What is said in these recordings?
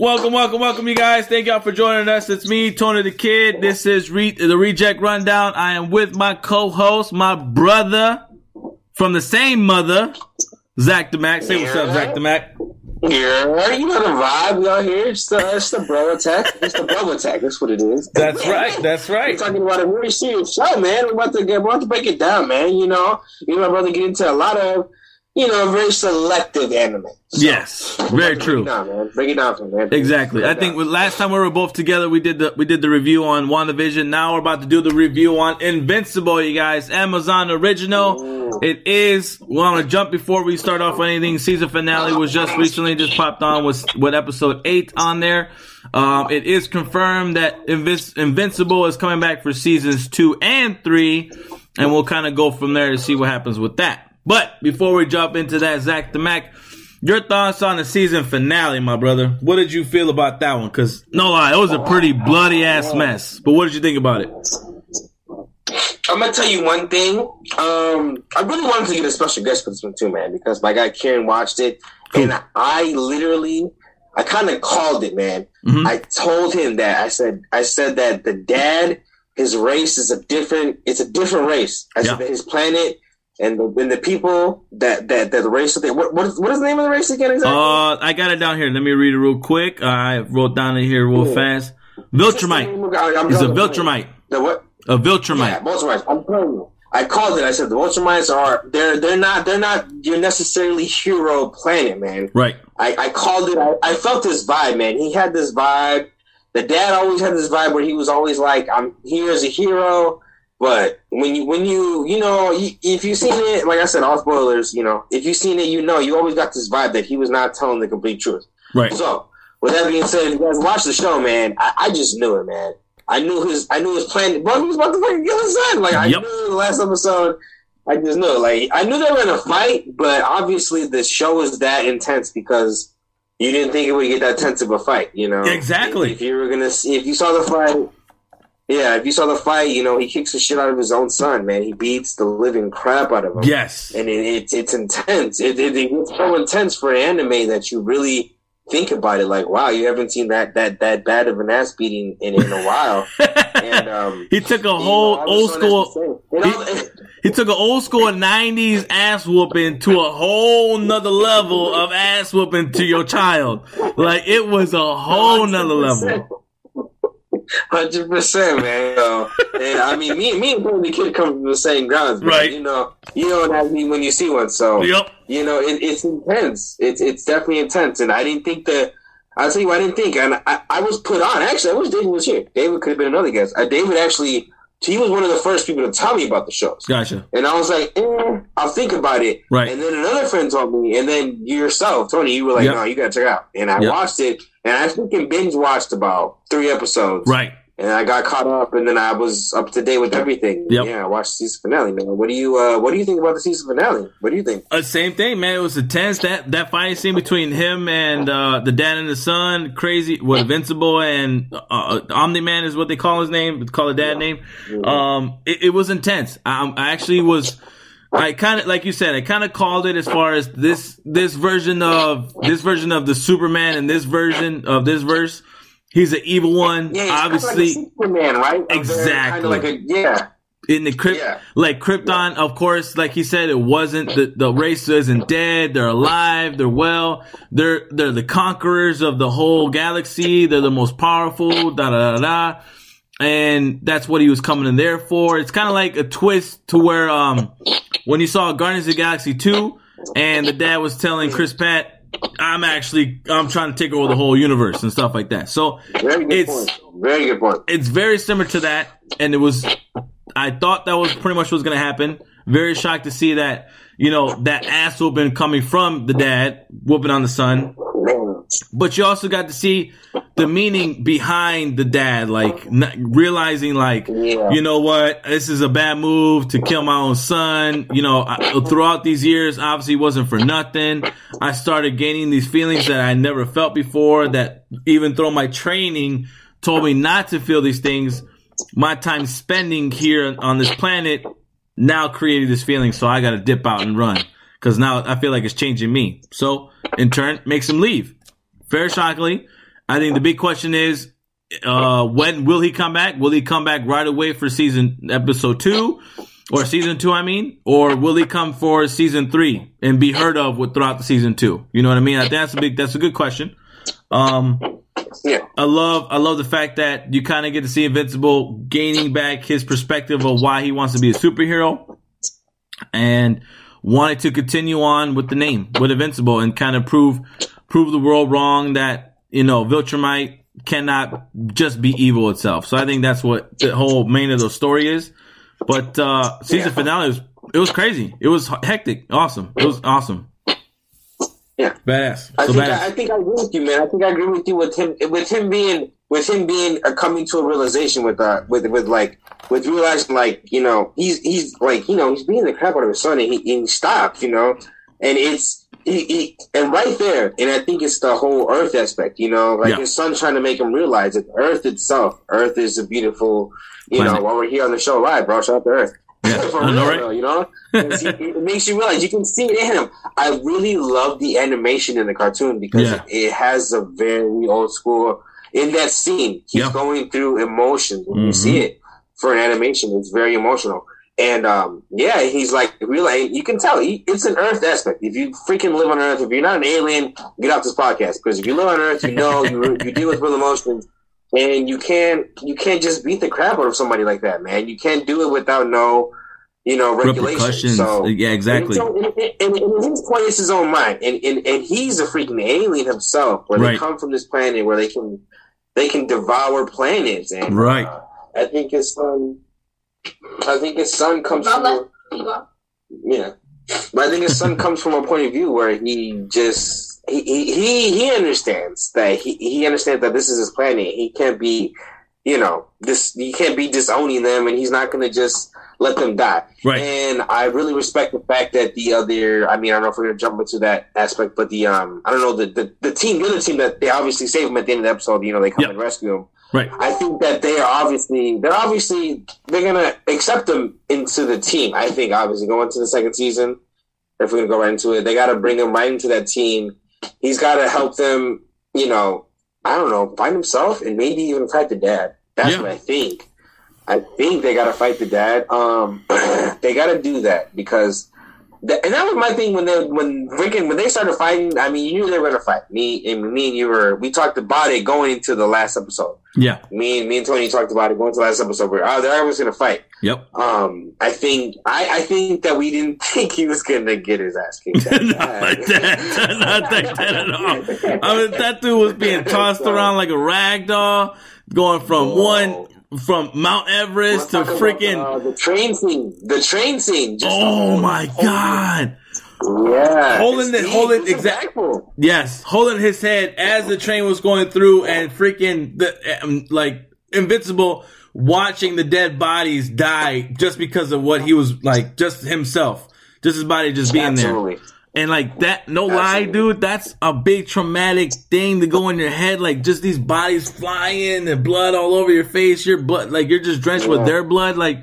Welcome, welcome, welcome, you guys. Thank y'all for joining us. It's me, Tony the Kid. This is Re- the Reject Rundown. I am with my co-host, my brother from the same mother, Zach the Mac. Say what's up, Zach the Mac. Yeah, you know the vibe. We out here. It's the, it's the bro attack. It's the bro attack. That's what it is. That's right. That's right. We're talking about a very serious show, man. We're about to get, we're about to break it down, man. You know, me and my brother get into a lot of, you know, very selective anime. So, Yes, very true. down, man. Break it down for me, man. Exactly. I think last time we were both together, we did the we did the review on WandaVision. Now we're about to do the review on Invincible, you guys. Amazon original. It is. We want to jump before we start off on anything. Season finale was just recently just popped on with with episode eight on there. Um, it is confirmed that Invis- Invincible is coming back for seasons two and three, and we'll kind of go from there to see what happens with that. But before we jump into that, Zach the Mac, your thoughts on the season finale, my brother? What did you feel about that one? Because no lie, it was a pretty bloody ass mess. But what did you think about it? I'm gonna tell you one thing. Um, I really wanted to get a special guest for this one too, man, because my guy Kieran watched it, and I literally, I kind of called it, man. Mhm. I told him that I said, I said that the dad, his race is a different, it's a different race. I Yeah. said his planet and the, and the people that that that the race that what what is, what is the name of the race again exactly? Uh, I got it down here. Let me read it real quick. I wrote down it here real Yeah. fast. Viltrumite. name of- I- I'm It's a. Viltrumite. The what? A Yeah, Viltrumite. Ultramites. I'm telling you. I called it. I said the Ultramites are they're they're not they're not your necessarily hero planet, man. Right. I, I called it. I, I felt this vibe, man. He had this vibe. The dad always had this vibe where he was always like, "I'm here as a hero." But when you when you you know you, if you've seen it, like I said, all spoilers. You know, if you've seen it, you know you always got this vibe that he was not telling the complete truth. Right. So, with that being said, if you guys watch the show, man, I, I just knew it, man. I knew his, I knew his plan. Bro, he was about to fucking kill his son. Like I Yep. knew the last episode. I just knew, like I knew they were in a fight, but obviously the show was that intense because you didn't think it would get that tense of a fight. You know, Exactly. If you were gonna, see, if you saw the fight. Yeah, if you saw the fight, you know he kicks the shit out of his own son. Man, he beats the living crap out of him Yes. and it, it's it's intense. It, it, it gets so intense for an anime that you really think about it. Like, wow, you haven't seen that that that bad of an ass beating in, in a while. And um, he took a know, whole a old school. same. He took an old school '90s ass whooping to a whole nother level of ass whooping to your child. Like it was a whole nother level. Hundred percent, man. So, and I mean, me, me and Billy the Kid come from the same grounds, man. Right. You know, you know what I mean when you see one. So, Yep. you know, it, it's intense. It's it's definitely intense, and I didn't think that. I'll tell you, I didn't think, and I, I was put on. Actually, I wish David was here. David could have been another guest. Uh, David actually, he was one of the first people to tell me about the shows, Gotcha. and I was like, eh, I'll think about it. Right. And then another friend told me, and then yourself, Tony, you were like, Yep. no, you gotta check it out. And I Yep. watched it, and I freaking binge watched about three episodes, Right. And I got caught up, and then I was up to date with everything. Yep. Yeah, I watched the season finale, man. What do you, uh, what do you think about the season finale? What do you think? Uh, same thing, man. It was intense. That that fighting scene between him and uh, the dad and the son, crazy. What Invincible and uh, uh, Omni Man is what they call his name. Call the dad name. Um, it, it was intense. I, I actually was. I kind of like you said. I kind of called it as far as this this version of this version of the Superman and this version of this verse. He's an evil one, Yeah, obviously. kind of like a Superman, right? Exactly. Kind of like a yeah. in the crypt, Yeah. like Krypton, of course, like he said, it wasn't the the race isn't dead. They're alive. They're well. They're they're the conquerors of the whole galaxy. They're the most powerful. Da da da da. And that's what he was coming in there for. It's kind of like a twist to where um when you saw Guardians of the Galaxy two, and the dad was telling Chris Pratt. I'm actually I'm trying to take over the whole universe and stuff like that. So Very good it's point. Very good point. it's very similar to that, and it was. I thought that was pretty much what was going to happen. Very shocked to see that you know that ass whooping coming from the dad whooping on the son. But you also got to see the meaning behind the dad, like n- realizing like Yeah. you know what, this is a bad move to kill my own son. You know, I, throughout these years, obviously wasn't for nothing. I started gaining these feelings that I never felt before. That even though my training told me not to feel these things, my time spending here on this planet now created this feeling. So I got to dip out and run because now I feel like it's changing me. So in turn, makes him leave. Very shockingly, I think the big question is, uh, when will he come back? Will he come back right away for season episode two, or season two? I mean, or will he come for season three and be heard of with throughout the season two? You know what I mean? I think that's a big. That's a good question. Um, Yeah. I love I love the fact that you kind of get to see Invincible gaining back his perspective of why he wants to be a superhero and wanted to continue on with the name with Invincible and kind of prove prove the world wrong that you know Viltrumite cannot just be evil itself. So I think that's what the whole main of the story is. But uh season Yeah. finale was it was crazy. It was hectic. Awesome. It was awesome. Yeah. Badass. I So think badass. I, I think I agree with you, man. I think I agree with you with him with him being with him being uh, coming to a realization with uh with with like with realizing like you know he's he's like you know he's being the crap out of his son and he, and he stopped you know and it's he, he and right there and I think it's the whole Earth aspect you know like Yeah. his son trying to make him realize that Earth itself Earth is a beautiful you Planet. know while we're here on the show live bro shout out to Earth Yeah, For I know, right? though, you know it makes you realize you can see it in him. I really love the animation in the cartoon because Yeah. it, has a very old school. In that scene, he's Yeah. going through emotions when you Mhm. see it for an animation. It's very emotional, and um, yeah, he's like really. You can tell he, it's an Earth aspect. If you freaking live on Earth, if you're not an alien, get off this podcast because if you live on Earth, you know you, you deal with real emotions. And you can't you can't just beat the crap out of somebody like that, man. You can't do it without no, you know, regulations. So yeah, exactly. and, and, and, his point is his own mind, and, and and he's a freaking alien himself, where Right. they come from this planet where they can they can devour planets, and Right. uh, I think it's son, I think his son comes from, a, yeah, but I think his son comes from a point of view where he just he he he, he understands that he he understands that this is his planet. He can't be, you know, this he can't be disowning them, and he's not going to just let them die. Right. And I really respect the fact that the other, I mean, I don't know if we're going to jump into that aspect, but the, um, I don't know, the, the, the team, the other team that they obviously save him at the end of the episode, you know, they come Yep. and rescue him. Right. I think that they are obviously, they're obviously, they're going to accept him into the team. I think, obviously, going into the second season, if we're going to go right into it, they got to bring him right into that team. He's got to help them, you know, I don't know, find himself and maybe even fight the dad. That's Yeah. what I think. I think they got to fight the dad. Um, they got to do that because, that, and that was my thing when they when freaking when they started fighting. I mean, you knew they were gonna fight. Me and me and you were we talked about it going into the last episode. Yeah. Me and me and Tony talked about it going to the last episode. Where oh, they're always gonna fight. Yep. Um, I think I, I think that we didn't think he was gonna get his ass kicked. Not like that. Not like that at all. I mean, that dude was being tossed around like a rag doll, going from one from Mount Everest to talk about, freaking. uh, the train scene. The train scene. Just Oh my god! Yeah, Holding it- holding It's exact- Yes, holding his head as the train was going through, and freaking the um, like invincible, watching the dead bodies die just because of what he was like, just himself, just his body just being there. Absolutely. And like that, no lie, dude, that's a big traumatic thing to go in your head. Like just these bodies flying and blood all over your face. Your blood, like you're just drenched with their blood. Like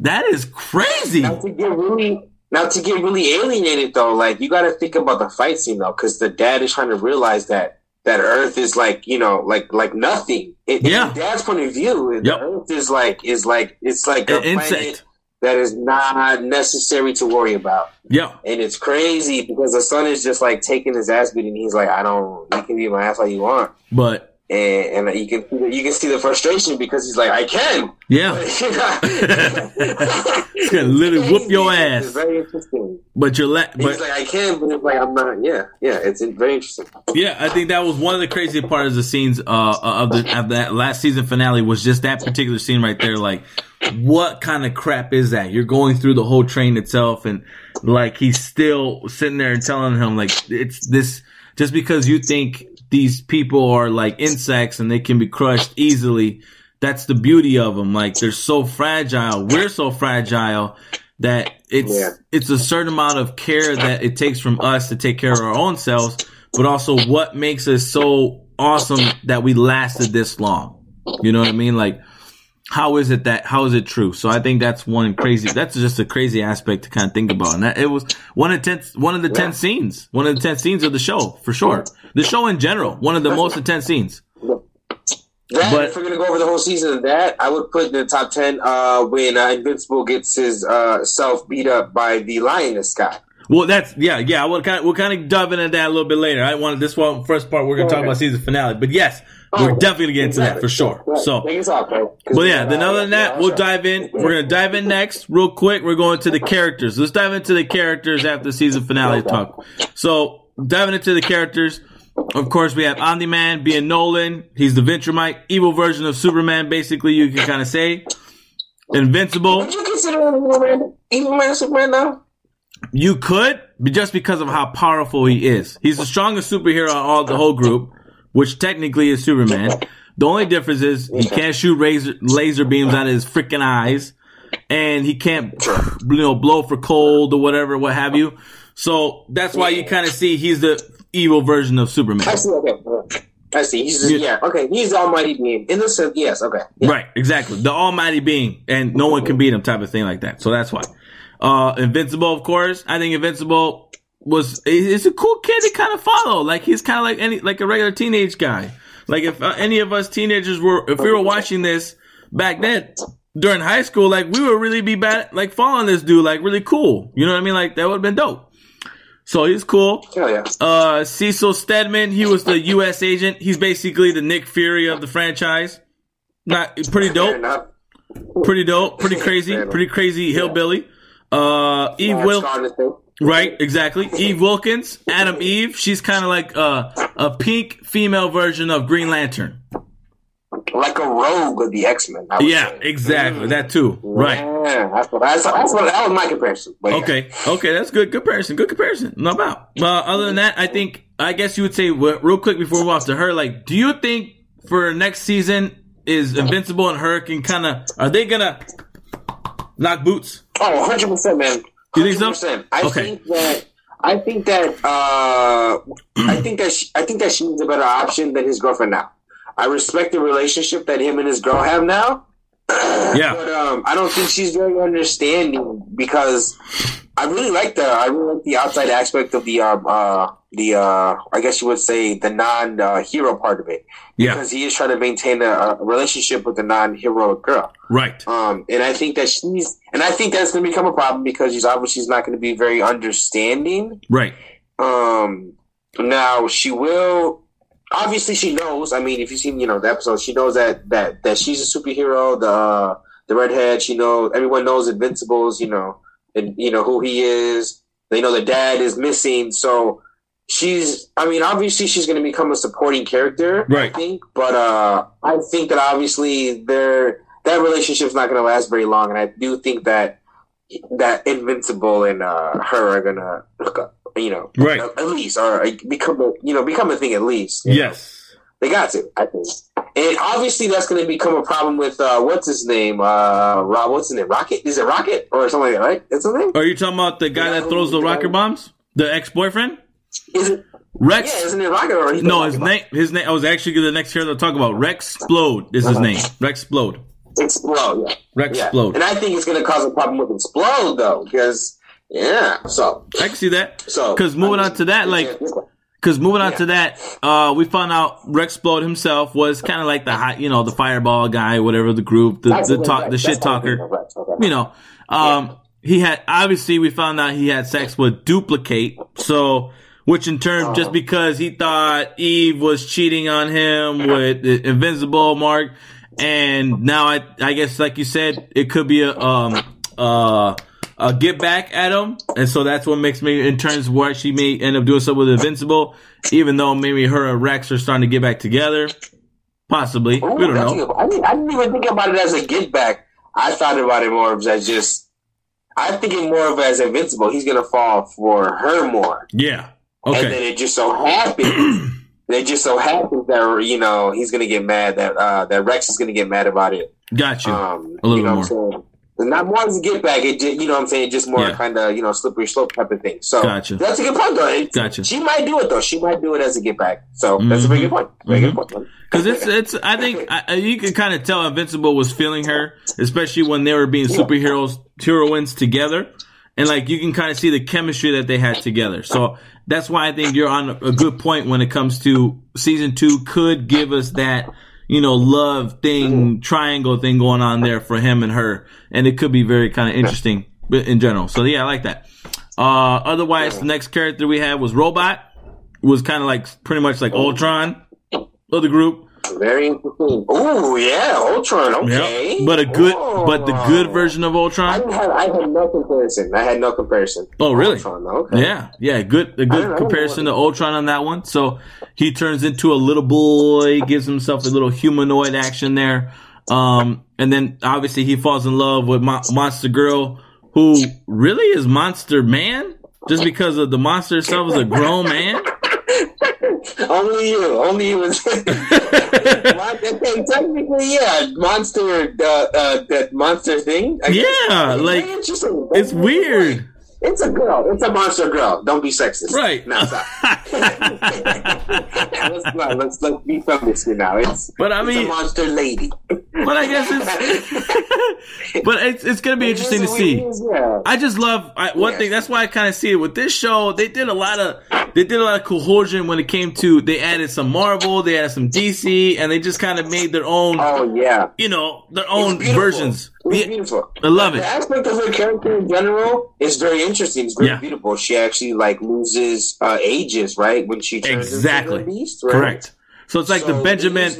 that is crazy. Not to get really, not to get really alienated though. Like you got to think about the fight scene though, because the dad is trying to realize that that Earth is like you know like like nothing. In, Yeah. Dad's point of view, Yep. Earth is like is like it's like a An insect. That is not necessary to worry about. Yeah, And it's crazy because the son is just like taking his ass beating. And he's like, I don't. You can beat my ass all you want, but and and you can you can see the frustration because he's like, I can. yeah, it's gonna literally whoop your ass. It's very interesting. but you're la- He's like, I can, but it's like I'm not. Yeah, yeah. It's very interesting. Yeah, I think that was one of the crazy parts of the scenes uh, of the of that last season finale was just that particular scene right there. Like, what kind of crap is that? You're going through the whole train itself, and like he's still sitting there and telling him like it's this just because you think these people are like insects and they can be crushed easily. That's the beauty of them. Like they're so fragile. We're so fragile that it's Yeah. it's a certain amount of care that it takes from us to take care of our own selves, but also what makes us so awesome that we lasted this long. You know what I mean? Like, how is it that how is it true? So I think that's one crazy. That's just a crazy aspect to kind of think about, and that, it was one of ten, one of the Yeah. ten scenes, one of the ten scenes of the show for sure. The show in general, one of the most intense scenes. That, But- if we're gonna go over the whole season of that, I would put in the top ten uh, when uh, Invincible gets his uh, self beat up by the lioness guy. Well, that's yeah, yeah. We'll kind of, we'll kind of dive into that a little bit later. I wanted this one first part. We're gonna talk about season finale, but yes, Oh, we're definitely gonna get into that for sure. Right. So, Take us off, bro. 'Cause Well, yeah. Then other than that, we'll dive in. We're gonna dive in next, real quick. We're going to the characters. Let's dive into the characters after season finale talk. So, diving into the characters. Of course, we have Omni Man being Nolan. He's the Ventromite, evil version of Superman. Basically, you can kind of say Invincible. Would you consider him Evil Evil Man Superman now? You could, but just because of how powerful he is. He's the strongest superhero of all the whole group, which technically is Superman. The only difference is he can't shoot laser, laser beams out of his freaking eyes, and he can't, you know, blow for cold or whatever, what have you. So that's why you kind of see he's the evil version of Superman. I see. Okay, I see. He's just, Yeah. Okay, he's the Almighty being in the sense. Yes. Okay. Yeah. Right, exactly. The almighty being, and no one can beat him type of thing like that. So that's why. Uh, Invincible, of course. I think Invincible was, he's a cool kid to kind of follow. Like, he's kind of like any, like a regular teenage guy. Like, if uh, any of us teenagers were, if we were watching this back then, during high school, like, we would really be bad, like, following this dude, like, really cool. You know what I mean? Like, that would have been dope. So he's cool. Hell yeah. Uh, Cecil Stedman, he was the U.S. agent. He's basically the Nick Fury of the franchise. Not pretty dope, pretty dope, pretty crazy, pretty crazy hillbilly. Uh, Eve Uh, Wil, right, exactly. Eve Wilkins, Atom Eve. She's kind of like uh, a pink female version of Green Lantern. Like a rogue of the X Men. Yeah, exactly. That too. Right. Yeah, that's what. That's, that's what. That was my comparison. But yeah. Okay. Okay. That's good comparison. Good comparison. No doubt. But other than that, I think, I guess you would say, well, real quick before we move off to her, like, do you think for next season is Invincible and her can kind of, are they going to knock boots? Oh, 100 percent, man. You think so? 100%. I Okay. think that. I think that. Uh, I think that. She, I think that she's a better option than his girlfriend now. I respect the relationship that him and his girl have now. Yeah. But um, I don't think she's very understanding because I really like the I really like the outside aspect of the um uh the uh I guess you would say the non uh, hero part of it Yeah. because he is trying to maintain a, a relationship with the non heroic girl. Right. Um, and I think that she's and I think that's going to become a problem because she's obviously she's not going to be very understanding. Right. Um, now she will. Obviously, she knows. I mean, if you've seen, you know, the episode, she knows that that that she's a superhero. The uh, the redhead, she knows. Everyone knows Invincibles. You know, and you know who he is. They know the dad is missing, so she's. I mean, obviously, she's going to become a supporting character. Right. I think, but uh, I think that obviously their that relationship's not going to last very long, and I do think that that Invincible and uh, her are gonna hook up. You know, Right. At, least, or become a you know become a thing. At least, you know. Yes. they got to. I think, and obviously that's going to become a problem with uh, what's his name? Uh, Rob, what's his name? Rocket? Is it Rocket or something like that? Right? That's his name. Are you talking about the guy that throws the rocket bombs? The ex-boyfriend? Is it? Rex? Yeah, isn't it Rocket or he no, his name, his name, I was actually the next hero to talk about. Rex Explode is his name. Rex Explode. Explode. Yeah. Rex yeah. Explode. And I think it's going to cause a problem with Explode though, because yeah. So I can see that. so Because moving on to that, like, Because moving on Yeah. to that, uh, we found out Rex Explode himself was kind of like the hot, you know, the fireball guy, whatever the group, the, the talk, the shit talker. of, Rex, okay. You know, um, he had obviously we found out he had sex with Dupli-Kate, so which in turn just because he thought Eve was cheating on him with the Invincible Mark, and now I I guess like you said it could be a um uh. A get back at him, and so that's what makes me in terms of why she may end up doing something with Invincible, even though maybe her and Rex are starting to get back together, possibly. Ooh, we don't know. I didn't, I didn't even think about it as a get back. I thought about it more as just. I'm thinking more of as invincible. He's gonna fall for her more, Yeah. Okay. and then it just so happens. It just so happens that you know he's gonna get mad that uh, that Rex is gonna get mad about it. Got you. Um, A little you know more. What I'm saying? Not more as a get back. It just, you know what I'm saying. Just more Yeah. kind of you know slippery slope type of thing. So Gotcha. that's a good point though. It- Gotcha. She might do it though. She might do it as a get back. So that's a very good point. Very Mhm. good point. Because it's it's I think I- you can kind of tell Invincible was feeling her, especially when they were being superheroes heroines together, and like you can kind of see the chemistry that they had together. So that's why I think you're on a good point when it comes to season two. Could give us that you know, love thing, triangle thing going on there for him and her, and it could be very kind of interesting in general. So yeah, I like that. Uh, otherwise, the next character we had was Robot, was kind of like pretty much like Ultron. Of the group. Very interesting. Oh yeah, Ultron. Okay, Yep. But a good, but the good version of I Ultron. didn't have. I had no comparison. I had no comparison. Oh, really? Ultron, okay. Yeah, yeah, good, a good comparison to Ultron on that one. So he turns into a little boy, gives himself a little humanoid action there, um, and then obviously he falls in love with Mo- Monster Girl, who really is Monster Man, just because of the monster itself is a grown man. Only you. Only you. Was okay, technically, yeah. Monster. The uh, that monster thing. I. Yeah, like. It's weird, It's a girl. It's a monster girl. Don't be sexist. right? No, stop. let's, not, let's let's be feminist now. It's But I mean- a monster lady. But I guess it's, but it's it's gonna be interesting to see. Yeah. I just love I, one Yeah. thing. That's why I kind of see it with this show. They did a lot of they did a lot of cohesion when it came to they added some Marvel, they added some DC, and they just kind of made their own, Oh yeah. you know, their own beautiful. Yeah, beautiful. I love it. The aspect of her character in general is very interesting. It's very Yeah. beautiful. She actually like loses uh, ages, right? When she turns Exactly. into beast, right? Correct. So it's like So the Benjamin.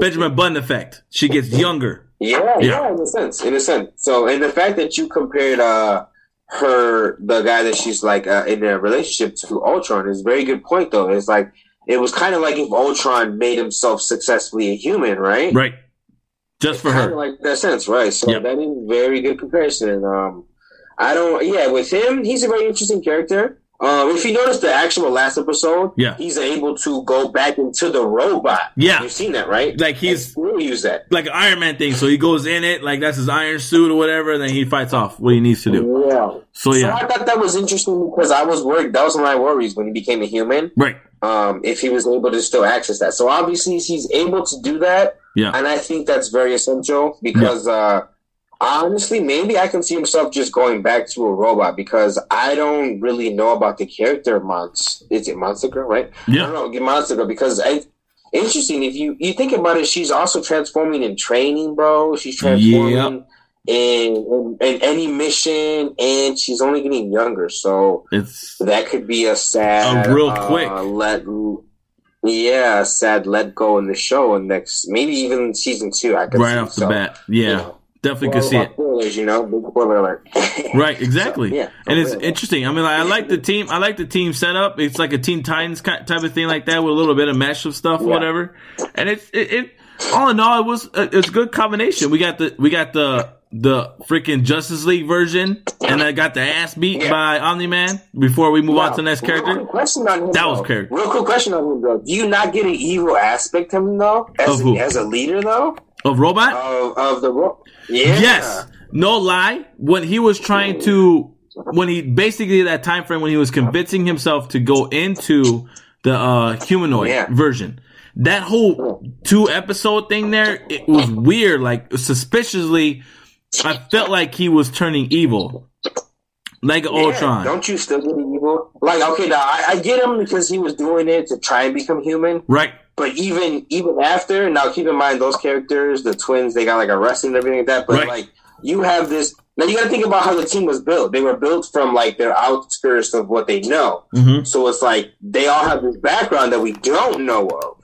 Benjamin Button effect. She gets younger. Yeah, Yeah. yeah, in a sense, in a sense. So, and the fact that you compared uh her, the guy that she's like uh, in a relationship to Ultron is a very good point. Though it's like it was kind of like if Ultron made himself successfully a human, right? Right. Just for her. like that sense, right? So Yep. that is a very good comparison. Um, I don't, yeah, with him, he's a very interesting character. Um, if you notice the actual last episode, Yeah. he's able to go back into the robot. Yeah. You've seen that, right? Like he's We'll use that. like Iron Man thing. So he goes in it, like that's his iron suit or whatever, and then he fights off what he needs to do. Yeah. So So yeah. I thought that was interesting because I was worried. That was my worries when he became a human. Right. Um, if he was able to still access that. So obviously he's able to do that. Yeah. And I think that's very essential because, uh, honestly, maybe I can see himself just going back to a robot because I don't really know about the character Monster. Is it Monster Girl, right? I Yeah. don't know, Monster Girl because I, interesting. If you, you think about it, she's also transforming in training, bro. She's transforming in, in, in any mission and she's only getting younger. So, It's that could be a sad, A real uh, quick. let, yeah, sad let go in the show, and next maybe even season two. I could right see, off the so, bat. you Yeah. know, Definitely well, could see it. Spoilers, you know, big spoiler alert. Right, exactly. So, yeah, and it's for real. interesting. I mean, like, I like the team. I like the team setup. It's like a Teen Titans type of thing, like that, with a little bit of mesh of stuff, or Yeah. whatever. And it's it, it. All in all, it was it's a good combination. We got the we got the the freaking Justice League version, and I got the ass beat Yeah. by Omni Man. Before we move on to the next Real character, quick question on him, That was though. character. Real quick question on him, though. Do you not get an evil aspect of him though, as, Of a, as a leader though of Robot. of of the robot. yeah Yes, no lie. When he was trying to, when he basically that time frame when he was convincing himself to go into the uh, humanoid Yeah. version, that whole two episode thing there, it was weird. Like suspiciously, I felt like he was turning evil, like Yeah, Ultron. Don't you still get evil? Like okay, now I, I get him because he was doing it to try and become human. Right? But even even after, now keep in mind those characters, the twins, they got like arrested and everything like that. But Right. like you have this now, you got to think about how the team was built. They were built from like their outskirts of what they know. Mm-hmm. So it's like they all have this background that we don't know of.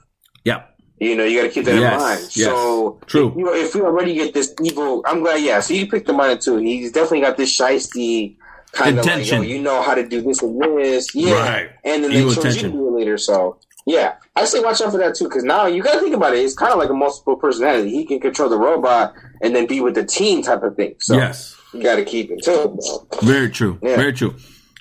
Yeah. You know, you got to keep that Yes, in mind. yes. So True. You know, if we already get this evil, I'm glad. Yeah, so you picked the mind too. He's definitely got this shisty kind of like, you know how to do this and this, yeah. Right. And then they Evil chose intention. you to do it later. So yeah, I say watch out for that too, because now you got to think about it. It's kind of like a multiple personality. He can control the robot and then be with the team type of thing. So Yes. you got to keep it too. Very true. Yeah. Very true.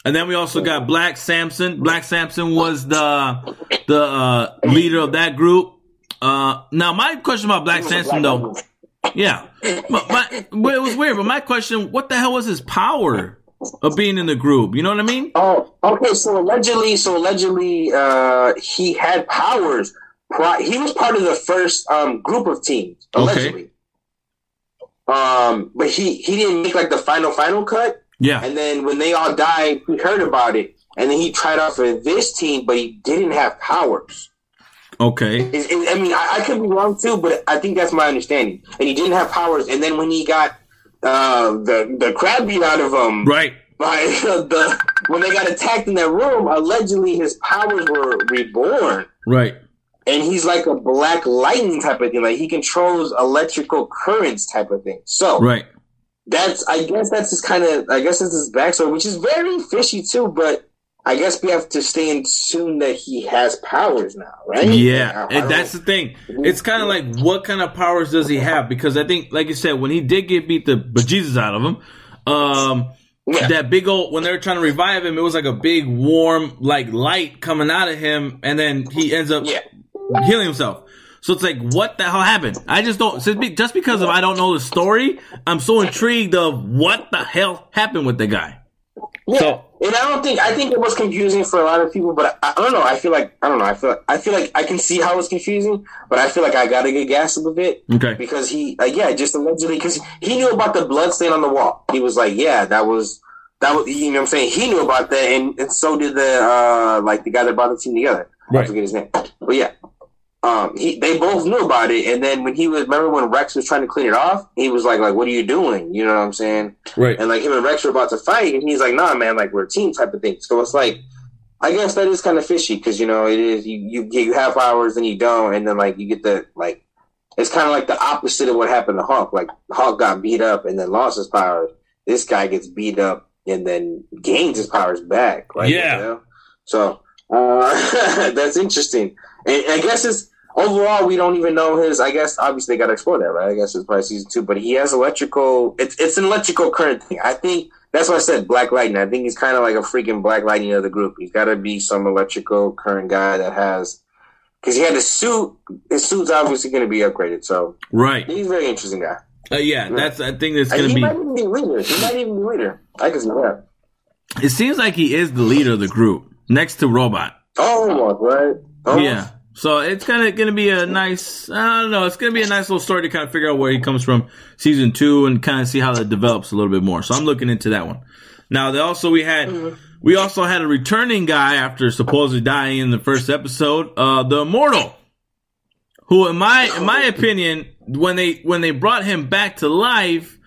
And then we also got Black Samson. Black Samson was the the uh, leader of that group. Uh, now my question about Black Samson though, yeah, but my, but it was weird. But my question, what the hell was his power of being in the group? You know what I mean? Oh, okay. So allegedly, so allegedly, uh, he had powers. He was part of the first um, group of teams. Allegedly. Um, but he he didn't make like the final final cut. Yeah, And then when they all died, he heard about it, and then he tried out for this team, but he didn't have powers. Okay. It- it- I mean, I, I could be wrong too, but I think that's my understanding. And he didn't have powers. And then when he got uh, the the crap beat out of him Right. by the when they got attacked in that room, allegedly his powers were reborn. Right. and he's like a black lightning type of thing. Like he controls electrical currents type of thing. So Right. that's I guess that's his kind of I guess that's his backstory, which is very fishy too. But I guess we have to stay in tune that he has powers now, right? Yeah, I- I and that's don't- the thing. It's kind of like what kind of powers does he have? Because I think, like you said, when he did get beat the bejesus out of him, um, Yeah. that big old when they were trying to revive him, it was like a big warm like light coming out of him, and then he ends up yeah. healing himself. So it's like, what the hell happened? I just don't. since be- Just because of I don't know the story, I'm so intrigued of what the hell happened with the guy. Yeah. So- and I don't think I think it was confusing for a lot of people, but I, I don't know. I feel like I don't know. I feel like, I feel like I can see how it's confusing, but I feel like I gotta get gassed a bit Okay. because he, uh, yeah, just allegedly because he knew about the blood stain on the wall. He was like, yeah, that was that was you know what I'm saying. He knew about that, and, and so did the uh like the guy that brought the team together. I forget his name, but yeah. Um, he, they both knew about it, and then when he was, remember when Rex was trying to clean it off, he was like, "Like, what are you doing?" You know what I'm saying? Right. and like him and Rex were about to fight, and he's like, "Nah, man, like we're a team type of thing." So it's like, I guess that is kind of fishy because you know it is you you you have powers and you don't, and then like you get the like it's kind of like the opposite of what happened to Hulk. Like Hulk got beat up and then lost his powers. This guy gets beat up and then gains his powers back. Right? Yeah. You know? So uh, that's interesting, and I guess it's. Overall, we don't even know his. I guess obviously they got to explore that, right? I guess it's probably season two, but he has electrical. It's it's an electrical current thing. I think that's why I said Black Lightning. I think he's kind of like a freaking Black Lightning of the group. He's got to be some electrical current guy that has because he had a suit. His suit's obviously going to be upgraded, so Right. he's a very interesting guy. Uh, yeah, that's. I think that's And gonna be. he might even be leader. He might even be leader. I can see that. It seems like he is the leader of the group next to Robot. Almost right. Almost. Yeah. So it's kind of going to be a nice, I don't know, it's going to be a nice little story to kind of figure out where he comes from season two and kind of see how that develops a little bit more. So I'm looking into that one. Now, they also, we had, we also had a returning guy after supposedly dying in the first episode, uh, the Immortal, who in my, in my opinion, when they, when they brought him back to life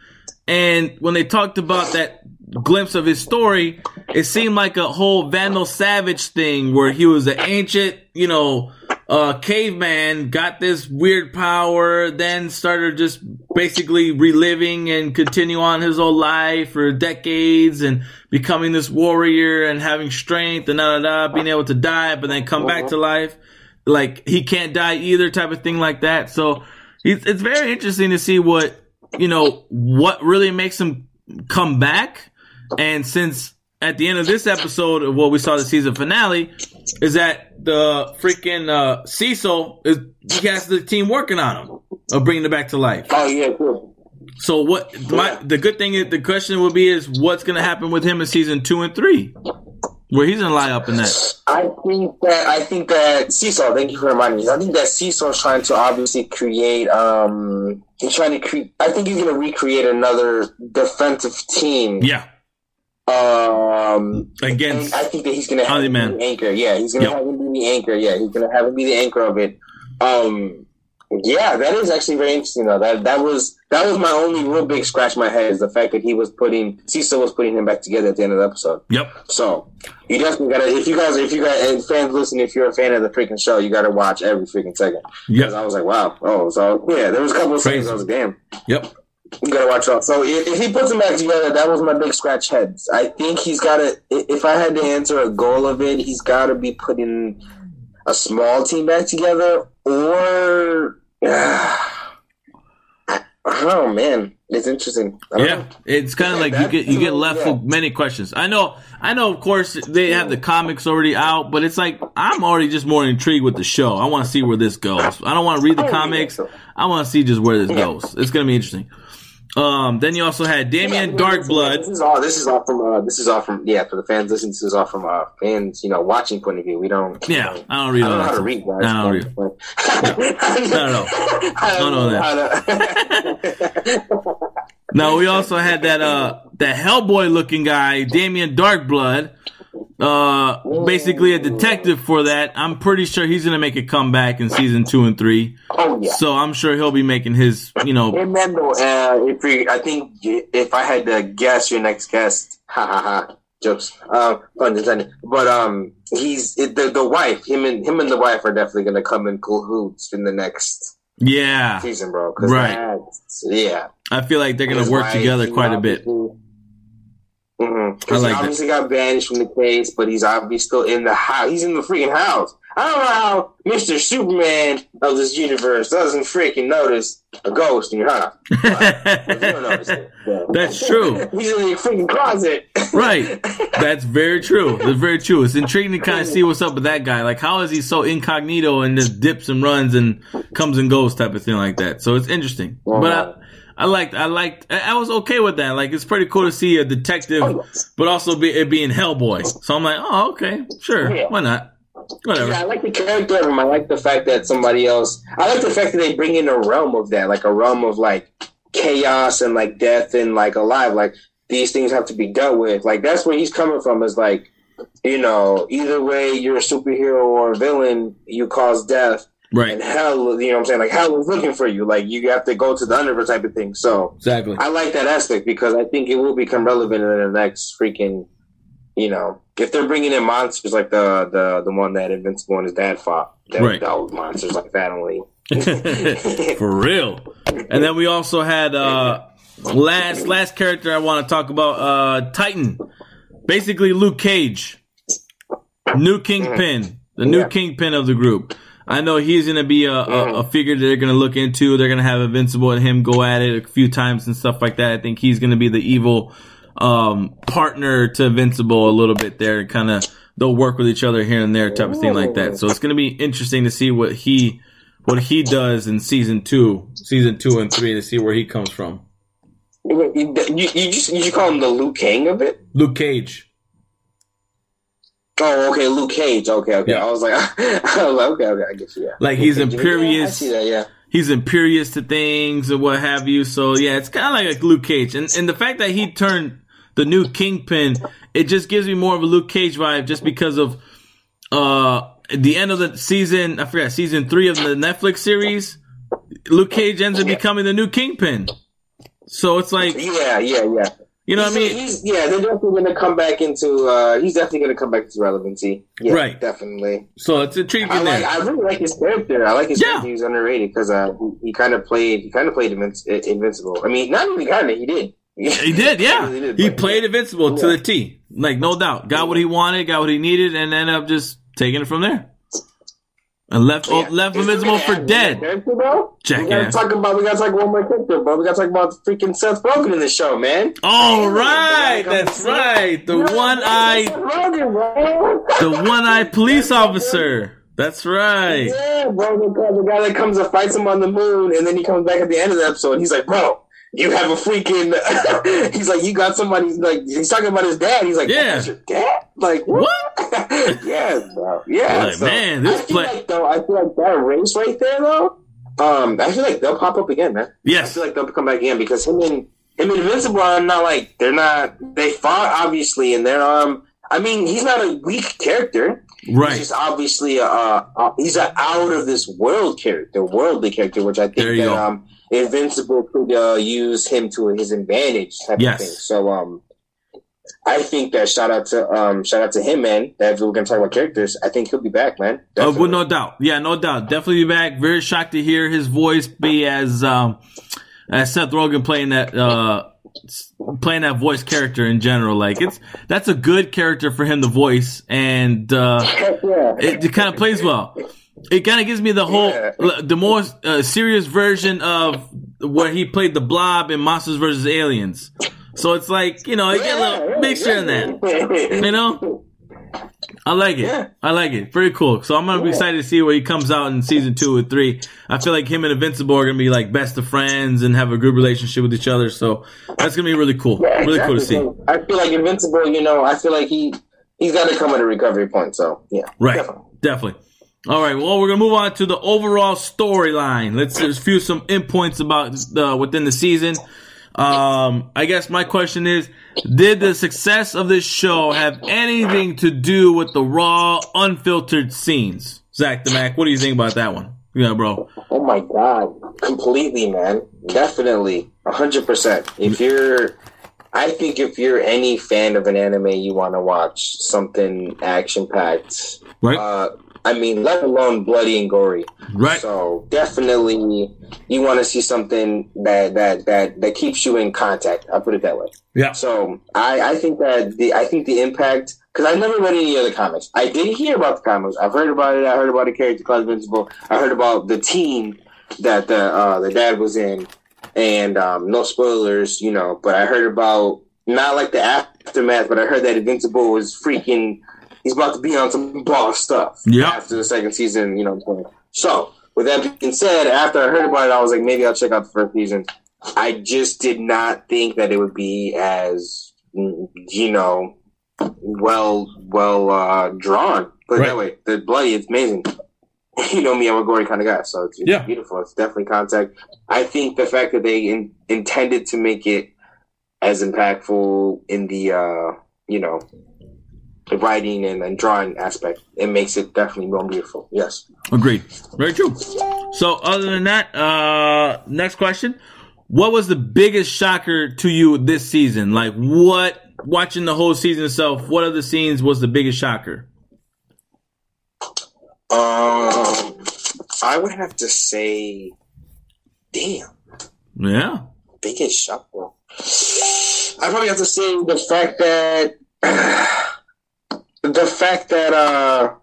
and when they talked about that glimpse of his story, it seemed like a whole Vandal Savage thing where he was an ancient, you know, uh, caveman, got this weird power, then started just basically reliving and continue on his whole life for decades and becoming this warrior and having strength and da da da, being able to die, but then come back to life. Like he can't die either type of thing like that. So it's, it's very interesting to see what, you know, what really makes him come back. And since at the end of this episode of what we saw the season finale is that the freaking uh, Cecil is he has the team working on him of bringing it back to life. Oh yeah, cool. So what my the good thing is the question will be is what's going to happen with him in season two and three, where he's going to lie up in that. I think that I think that Cecil. Thank you for reminding me. I think that Cecil's trying to obviously create. Um, he's trying to create. I think he's going to recreate another defensive team. Yeah, Um, against I think that he's going to have him be the anchor. Yeah, he's going to Yep. have him be the anchor. Yeah, he's going to have him be the anchor of it. Um, yeah, that is actually very interesting. Though that that was that was my only real big scratch in my head is the fact that he was putting Cecil was putting him back together at the end of the episode. yep, So you definitely gotta if you guys if you guys and fans listening, if you're a fan of the freaking show, you gotta watch every freaking second. Because I was like, wow, oh, so yeah, there was a couple of seconds I was like, damn, yep. You gotta watch out. So if, if he puts them back together, that was my big scratch heads. I think he's gotta. If I had to answer a goal of it, he's gotta be putting a small team back together, or I, I don't man. It's interesting. Yeah, know. it's kind of like you get you get left with many questions. I know, I know. Of course, they have the comics already out, but it's like I'm already just more intrigued with the show. I want to see where this goes. I don't want to read the Oh, comics. I want to see just where this Yeah. goes. It's gonna be interesting. Um, then you also had Damien Darkblood. This is all. This is all from. Uh, this is all from. Yeah, for the fans listening, this is all from uh, fans. You know, watching point of view. We don't. you Yeah, know, I don't read I all don't know that. how to read, guys. I don't read. But- No, no. I Don't know that. Now we also had that uh that Hellboy looking guy, Damien Darkblood. Uh, basically a detective for that. I'm pretty sure he's gonna make a comeback in season two and three. Oh yeah. So I'm sure he'll be making his, you know, Hey Mendo, uh, if we, I think if I had to guess your next guest, ha ha ha, jokes, um, pun intended. But um, he's it, the the wife, him and him and the wife are definitely gonna come in cahoots in the next yeah. season, bro. Right. Yeah. I feel like they're gonna work together quite a bit. obviously- Mhm. 'Cause I like he that. obviously got banished from the case, but he's obviously still in the house. He's in the freaking house. I don't know how Mr. Superman of this universe doesn't freaking notice a ghost in your house. You don't notice it. Yeah. That's true. He's in your freaking closet. Right. That's very true. That's very true. It's intriguing to kind of see what's up with that guy. Like, how is he so incognito and just dips and runs and comes and goes type of thing like that? So it's interesting. But I, I liked, I liked, I was okay with that. Like, it's pretty cool to see a detective, oh, but also be, it being Hellboy. So I'm like, oh, okay, sure, Yeah. why not? Whatever. Yeah, I like the character of him. I like the fact that somebody else. I like the fact that they bring in a realm of that, like a realm of like chaos and like death and like alive. Like these things have to be dealt with. Like that's where he's coming from. Is like, you know, either way, you're a superhero or a villain. You cause death Right. and hell. You know what I'm saying? Like hell is looking for you. Like you have to go to the underverse type of thing. So Exactly. I like that aspect because I think it will become relevant in the next freaking, you know, if they're bringing in monsters like the the the one that Invincible and his dad fought, that, Right. that was monsters like that only. For real. And then we also had uh last last character I want to talk about uh Titan. Basically Luke Cage. New Kingpin. The new Yeah. Kingpin of the group. I know he's going to be a, a, a figure that they're going to look into. They're going to have Invincible and him go at it a few times and stuff like that. I think he's going to be the evil um partner to Invincible a little bit there. Kind of they'll work with each other here and there type of thing like that. So it's going to be interesting to see what he what he does in season two, season two and three, to see where he comes from. You, you, you just you just call him the Luke King of it? Luke Cage. Oh, okay, Luke Cage. Okay, okay. Yeah. I was like, I was like, okay, okay, I get you. Yeah. Like, Luke he's Cage. imperious. Yeah, I see that. Yeah. He's imperious to things and what have you. So yeah, it's kind of like a Luke Cage, and and the fact that he turned the new Kingpin, it just gives me more of a Luke Cage vibe, just because of uh the end of the season. I forgot season three of the Netflix series. Luke Cage ends up becoming the new Kingpin. So it's like Yeah, yeah, yeah. You know what I mean. He's, yeah, they're definitely going to come back into. Uh, he's definitely going to come back to relevancy. Yeah, Right. Definitely. So it's intriguing I like. I really like his character. I like his Yeah. character. He's underrated because uh, he, he kind of played. He kind of played Invinci- Invincible. I mean, not even kind of. He did. He did, yeah. really did, He played Invincible to the T. Like, no doubt. Got what he wanted, got what he needed, and ended up just taking it from there. And left oh, Yeah. left Is Invincible there for dead. Character, bro? We gotta talk about. We gotta talk one more character, bro. We gotta talk about freaking Seth Rogen in the show, man. All right, that's right. The one eye, Seth Rogen, bro. the one eye police officer. That's right. Yeah, bro. The guy, the guy that comes and fights him on the moon, and then he comes back at the end of the episode. And he's like, "Bro, you have a freaking." he's like, "You got somebody." Like he's talking about his dad. He's like, Yeah. "That's your dad?" Like what? yeah, bro. Yeah, Like, man, this I feel play- like though. I feel like that race right there, though. Um, I feel like they'll pop up again, man. Yes, I feel like they'll come back again because him and him and Invincible are not like they're not. They fought obviously, and they're um. I mean, he's not a weak character. He's Right. just obviously a, uh, he's an out of this world character, worldly character, which I think that go. um, Invincible could uh, use him to his advantage type Yes. of thing. So um, I think that shout out to um, shout out to him, man. That we're gonna talk about characters, I think he'll be back, man. Uh, well, no doubt. Yeah, no doubt. Definitely be back. Very shocked to hear his voice be as um as Seth Rogen playing that uh playing that voice character in general. Like it's that's a good character for him to voice, and uh yeah. it, it kind of plays well. It kind of gives me the whole, Yeah. the more uh, serious version of where he played the Blob in Monsters vs. Aliens. So it's like you know, you get a little mixture in that. You know, I like it. I like it. pretty cool. So I'm gonna be excited to see where he comes out in season two or three. I feel like him and Invincible are gonna be like best of friends and have a good relationship with each other. So that's gonna be really cool. Really cool to see. I feel like Invincible. You know, I feel like he he's got to come at a recovery point. So yeah, Right. Definitely. Definitely. All right. Well, we're gonna move on to the overall storyline. Let's just view some endpoints about uh, within the season. Um, I guess my question is, did the success of this show have anything to do with the raw, unfiltered scenes? Zach the Mac, what do you think about that one? Yeah, bro. Oh my god, completely, man. Definitely, hundred percent. If you're, I think if you're any fan of an anime, you want to watch something action packed. Right. Uh, I mean, let alone bloody and gory. Right. So definitely, you want to see something that that that that keeps you in contact. I'll put it that way. Yeah. So I I think that the I think the impact because I never read any other comics. I did hear about the comics. I've heard about it. I heard about the character called Invincible. I heard about the team that the uh, the dad was in, and um, no spoilers, you know. But I heard about not like the aftermath, but I heard that Invincible was freaking. He's about to be on some boss stuff. Yeah. After the second season, you know. what I'm saying? So with that being said, after I heard about it, I was like, maybe I'll check out the first season. I just did not think that it would be as you know well well uh, drawn. But Right. that way, the bloody it's amazing. You know me, I'm a gory kind of guy, so it's, it's Yeah. beautiful. It's definitely contact. I think the fact that they in, intended to make it as impactful in the uh, you know the writing and, and drawing aspect, it makes it definitely more beautiful. Yes. Agreed. Very true. So, other than that, uh, next question. What was the biggest shocker to you this season? Like, what, watching the whole season itself, what of the scenes was the biggest shocker? Um, I would have to say, damn. Yeah. biggest shocker. I probably have to say the fact that the fact that uh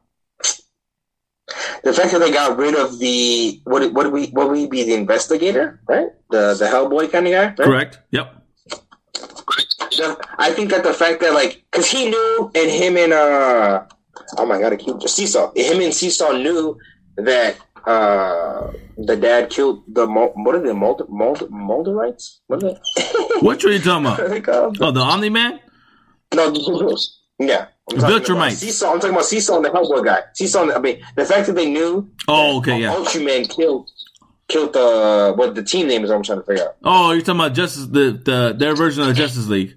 the fact that they got rid of the what what we what would we be the investigator right the the Hellboy kind of guy right? Correct. Yep. The- I think that the fact that like because he knew and him and uh oh my god I keep just Cecil him and Cecil knew that uh the dad killed the what are they Mold Mold Molderites what are they What are you talking about? Oh, the Omni Man? No, yeah. I'm talking about Viltrumites. Cecil. I'm talking about Cecil and the Hellboy guy. Cecil. and I mean, the fact that they knew. Oh, okay, yeah. Ultraman killed killed the what the team name is. I'm trying to figure out. Oh, you're talking about Justice, the, the, their version of the Justice League.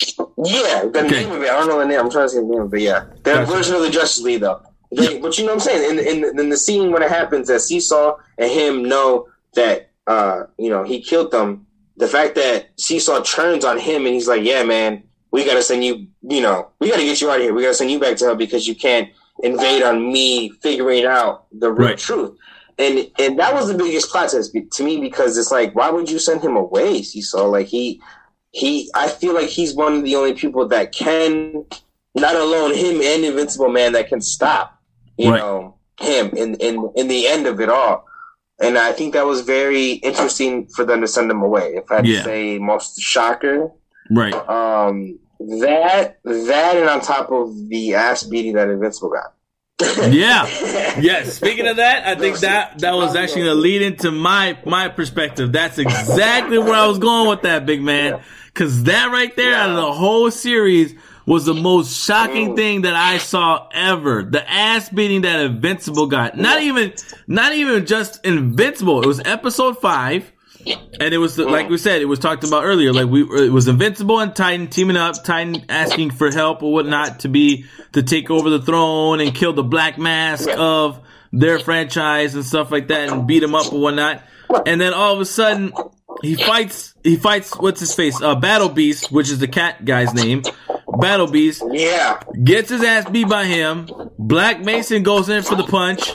Yeah, the Okay. name of it. I don't know the name. I'm trying to say the name, but yeah, their Gotcha. version of the Justice League though. They, but you know what I'm saying? In, in in the scene when it happens, that Cecil and him know that uh you know he killed them. The fact that Cecil turns on him and he's like, "Yeah, man, we gotta send you. You know, we gotta get you out of here. We gotta send you back to hell because you can't invade on me figuring out the real Right. truth." And and that was the biggest plot twist to me because it's like, why would you send him away, Cecil? Like he he I feel like he's one of the only people that can not alone him and Invincible Man that can stop, you Right. know, him in in in the end of it all. And I think that was very interesting for them to send him away. If I had Yeah. to say most shocker, Right. um, that that and on top of the ass beating that Invincible got. Yeah. Yes. Speaking of that, I think that that was actually a lead into my my perspective. That's exactly where I was going with that, big man. Cause that right there out of the whole series was the most shocking thing that I saw ever. The ass beating that Invincible got. Not even not even just Invincible. It was episode five. And it was like we said, it was talked about earlier. Like we, it was Invincible and Titan teaming up, Titan asking for help or whatnot to be to take over the throne and kill the Black Mask of their franchise and stuff like that, and beat him up or whatnot. And then all of a sudden, he fights. He fights. What's his face? Uh, Battle Beast, which is the cat guy's name. Battle Beast Yeah. gets his ass beat by him. Black Mason goes in for the punch.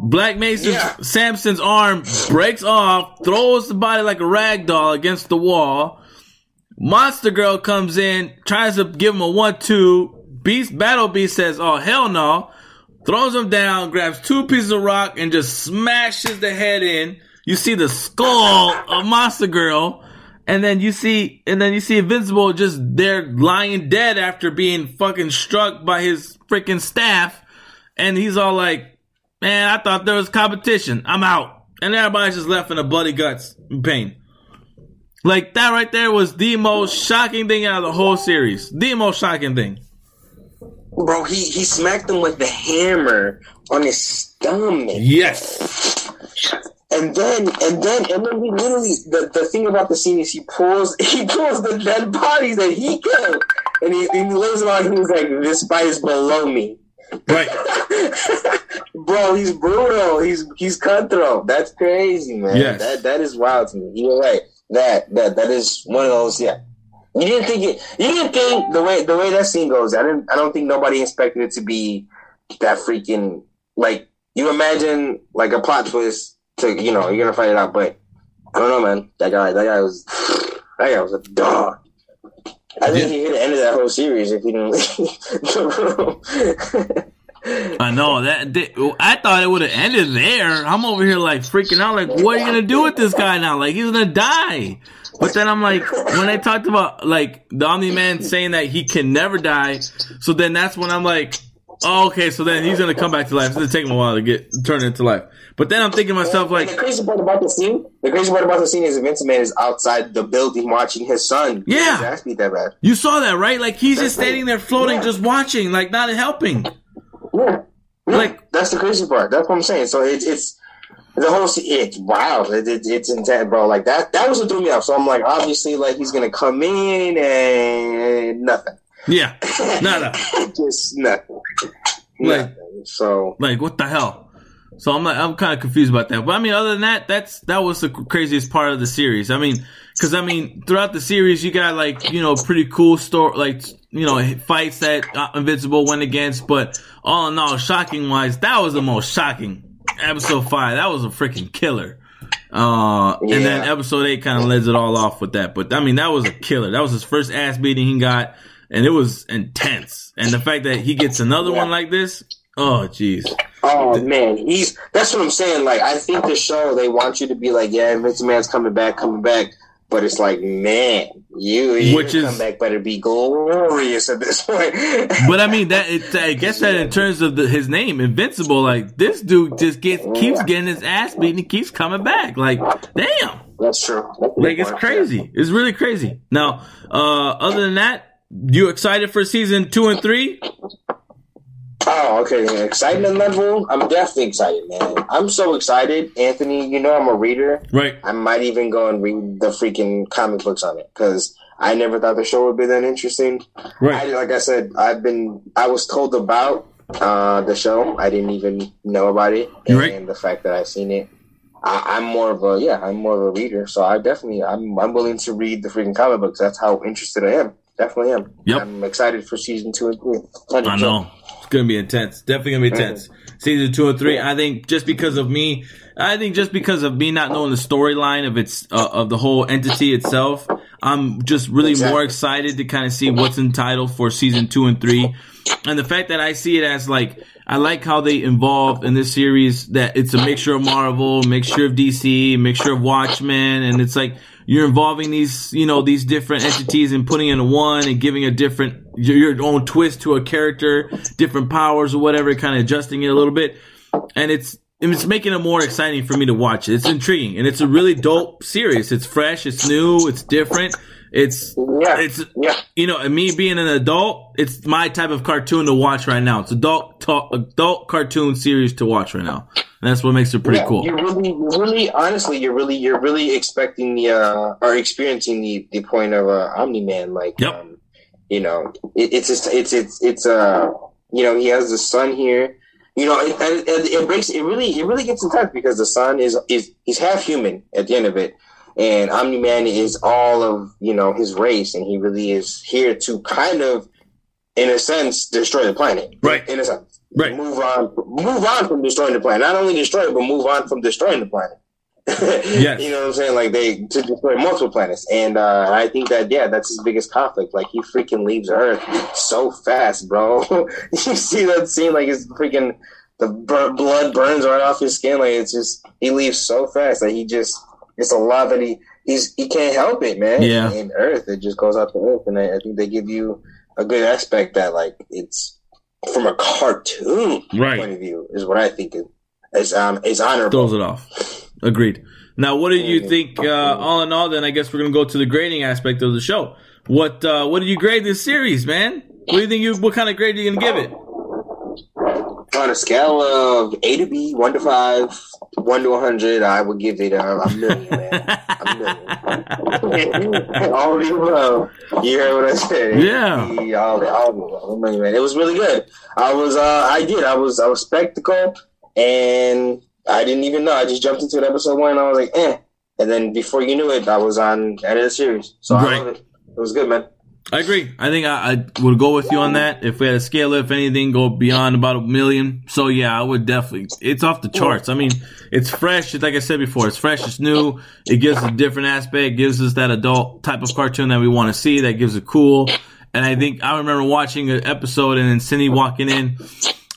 Black Mason's Yeah. Samson's arm breaks off, throws the body like a rag doll against the wall. Monster Girl comes in, tries to give him a one-two. Beast Battle Beast says, "Oh hell no!" Throws him down, grabs two pieces of rock, and just smashes the head in. You see the skull of Monster Girl, and then you see, and then you see Invincible just there lying dead after being fucking struck by his freaking staff, and he's all like, "Man, I thought there was competition. I'm out." And everybody's just left in a bloody guts in pain. Like that right there was the most shocking thing out of the whole series. The most shocking thing. Bro, he, he smacked him with the hammer on his stomach. Yes. And then, and then, and then he literally, the, the thing about the scene is he pulls, he pulls the dead bodies that he killed, and he, and he lays them out, and he's like, this fight is below me. Right. Bro, he's brutal. He's he's cutthroat. That's crazy, man. Yes. That that is wild to me. You're right. That that that is one of those. Yeah. You didn't think it. You didn't think the way the way that scene goes. I didn't. I don't think nobody expected it to be that freaking like. You imagine like a plot twist to you know you're gonna find it out, but I don't know, man. That guy. That guy was. That guy was a dog. I think he hit the end of that whole series if he didn't leave the room. I know that. that- I thought it would have ended there. I'm over here like freaking out. Like, what are you gonna do with this guy now? Like, he's gonna die. But then I'm like, when they talked about like the Omni Man saying that he can never die, so then that's when I'm like, oh, okay, so then he's gonna come back to life. It's gonna take him a while to get turn into life. But then I'm thinking to myself And the crazy part about the scene, the crazy part about the scene is the Vince Man is outside the building watching his son. Yeah. his that bad. you saw that right? Like he's just standing there floating, Yeah. just watching, like not helping. Yeah. yeah. Like- that's the crazy part. That's what I'm saying. So it's it's the whole scene. It's wow. It, it, it's intense, bro. Like that. That was what threw me off. So I'm like, obviously, like he's gonna come in and nothing. Yeah, nada. Just nothing. Like- nothing. So Like what the hell? So I'm like I'm kind of confused about that. But I mean, other than that, that's that was the craziest part of the series. I mean, because I mean, throughout the series, you got like you know pretty cool story, like you know fights that uh, Invincible went against. But all in all, shocking wise, that was the most shocking episode five. That was a freaking killer. Uh, and then episode eight kind of lets it all off with that. But I mean, that was a killer. That was his first ass beating he got, and it was intense. And the fact that he gets another Yeah. one like this, oh jeez. Oh man, he's that's what I'm saying. Like I think the show they want you to be like, yeah, Vince Man's coming back, coming back. But it's like, man, you your Which is- comeback better be glorious at this point. But I mean that it, I guess that in terms of the, his name, Invincible, like this dude just gets keeps getting his ass beaten, he keeps coming back. Like, damn, that's true. That's like it's crazy. It's really crazy. Now, uh, other than that, you excited for season two and three? Oh, okay. yeah. Excitement level. I'm definitely excited, man. I'm so excited, Anthony. You know I'm a reader. Right. I might even go and read the freaking comic books on it because I never thought the show would be that interesting. I, Right. like I said, I've been I was told about uh, the show. I didn't even know about it, and Right. the fact that I've seen it, I, I'm more of a yeah, I'm more of a reader. So I definitely I'm I'm willing to read the freaking comic books. That's how interested I am. Definitely am. Yep. I'm excited for season two and three. 100%. I know. It's gonna be intense. Definitely gonna be intense. Season two and three. I think just because of me, I think just because of me not knowing the storyline of its uh, of the whole entity itself, I'm just really Exactly. more excited to kind of see what's entitled for season two and three, and the fact that I see it as like I like how they involved in this series that it's a mixture of Marvel, mixture of DC, mixture of Watchmen, and it's like you're involving these you know these different entities and putting in one and giving a different your, your own twist to a character, different powers or whatever, kind of adjusting it a little bit, and it's it's making it more exciting for me to watch it. It's intriguing and it's a really dope series. It's fresh, it's new, it's different. It's Yeah. it's Yeah. you know, and me being an adult, it's my type of cartoon to watch right now. It's adult talk, adult cartoon series to watch right now. And that's what makes it pretty yeah, cool. You really, really, honestly, you're really, you're really expecting the, uh, or experiencing the, the point of, uh, Omni Man. Like, Yep. um, you know, it, it's just, it's, it's, it's, uh, you know, he has the son here. You know, it, it, it, it breaks, it really, it really gets intense because the son is, is, he's half human at the end of it. And Omni Man is all of, you know, his race and he really is here to kind of, in a sense, destroy the planet. Right. In a sense. Right. Move on, move on from destroying the planet. Not only destroy it, but move on from destroying the planet. Yes. You know what I'm saying? Like they to destroy multiple planets, and uh, I think that yeah, that's his biggest conflict. Like he freaking leaves Earth so fast, bro. you see that scene? Like his freaking the bur- blood burns right off his skin. Like it's just he leaves so fast that he just it's a lot that he he's he can't help it, man. Yeah. In Earth, it just goes out to Earth, and I, I think they give you a good aspect that like it's from a cartoon right. point of view is what I think is um is honorable. Throws it off. Agreed. Now, what did you think? Uh, all in all, then I guess we're gonna go to the grading aspect of the show. What uh, what did you grade this series, man? What do you think? You what kind of grade are you gonna give it? On a scale of A to B, one to five, one to 100, I would give it a, a million, man. a million. all the above. You heard what I said? Yeah. The- all the, all the above. A million, man. It was really good. I was, uh, I did. I was, I was spectacle, and I didn't even know. I just jumped into it episode one, and I was like, eh. And then before you knew it, I was on end of the series. So Right. I love it. It was good, man. I agree. I think I, I would go with you on that. If we had a scale if anything, go beyond about a million. So yeah, I would definitely. It's off the charts. I mean, it's fresh. It's like I said before, it's fresh. It's new. It gives a different aspect. Gives us that adult type of cartoon that we want to see. That gives it cool. And I think I remember watching an episode and then Cindy walking in.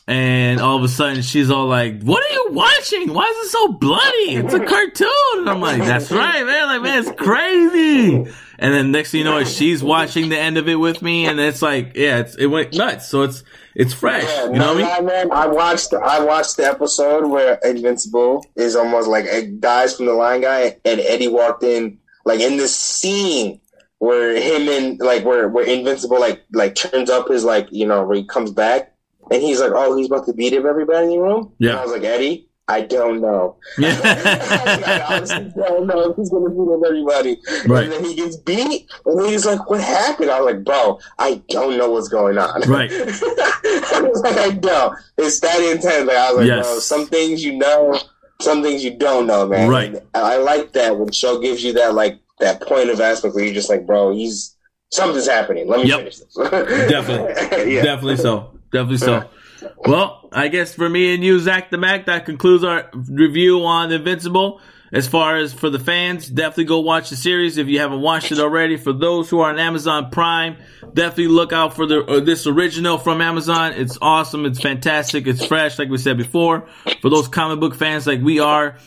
And all of a sudden, she's all like, "What are you watching? Why is it so bloody? It's a cartoon." And I'm like, "That's right, man! Like, man, it's crazy." And then next thing you know, she's watching the end of it with me, and it's like, yeah, it's, it went nuts. So it's it's fresh. Yeah, You know what I mean? man. I watched I watched the episode where Invincible is almost like it dies from the line guy, and Eddie walked in like in this scene where him and like where where Invincible like like turns up his like you know where he comes back, and he's like, oh, he's about to beat up everybody in the room. Yeah. and I was like, Eddie. I don't know. I Yeah. honestly don't know if he's gonna beat up everybody. Right. And then he gets beat, and then he's like, "What happened?" I was like, "Bro, I don't know what's going on." Right. I was like, "I don't." It's that intense. Like I was like, Yes. "Bro, some things you know, some things you don't know, man." Right. And I like that when show gives you that like that point of aspect where you're just like, "Bro, he's something's happening. Let me Yep. finish this." Definitely. yeah. Definitely so. Definitely so. Well, I guess for me and you, Zach the Mac, that concludes our review on Invincible. As far as for the fans, definitely go watch the series if you haven't watched it already. For those who are on Amazon Prime, definitely look out for the uh, this original from Amazon. It's awesome. It's fantastic. It's fresh, like we said before. For those comic book fans like we are,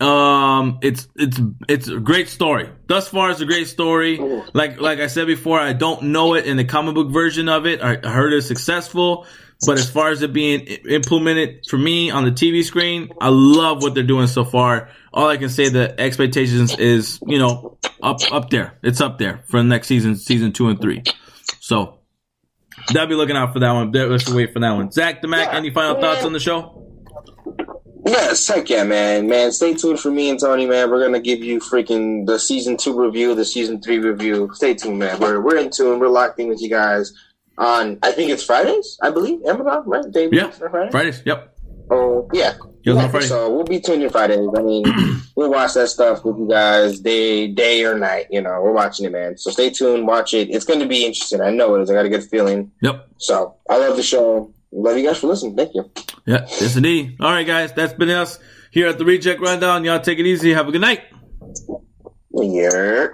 um, it's it's it's a great story. Thus far, it's a great story. Like like I said before, I don't know it in the comic book version of it. I I heard it's successful, but as far as it being implemented for me on the TV screen, I love what they're doing so far. All I can say the expectations is you know up up there. It's up there for the next season, season two and three. So. That'll be looking out for that one. Let's wait for that one. Zach the Mac, any final thoughts on the show? Yes, heck yeah, man. Man, stay tuned for me and Tony, man. We're gonna give you freaking the season two review, the season three review. Stay tuned, man. We're we're in tune. We're locked in with you guys on I think it's Fridays, I believe. Amazon, right? David, Yeah. Friday? Fridays. Yep. Oh yeah. Yeah, Friday. So we'll be tuned in Fridays. I mean, we'll watch that stuff with you guys day day or night. You know, we're watching it, man. So stay tuned, watch it. It's gonna be interesting. I know it is. I got a good feeling. Yep. So I love the show. Love you guys for listening. Thank you. Yeah, yes indeed. All right, guys, that's been us here at the Reject Rundown. Y'all take it easy. Have a good night. Yeah.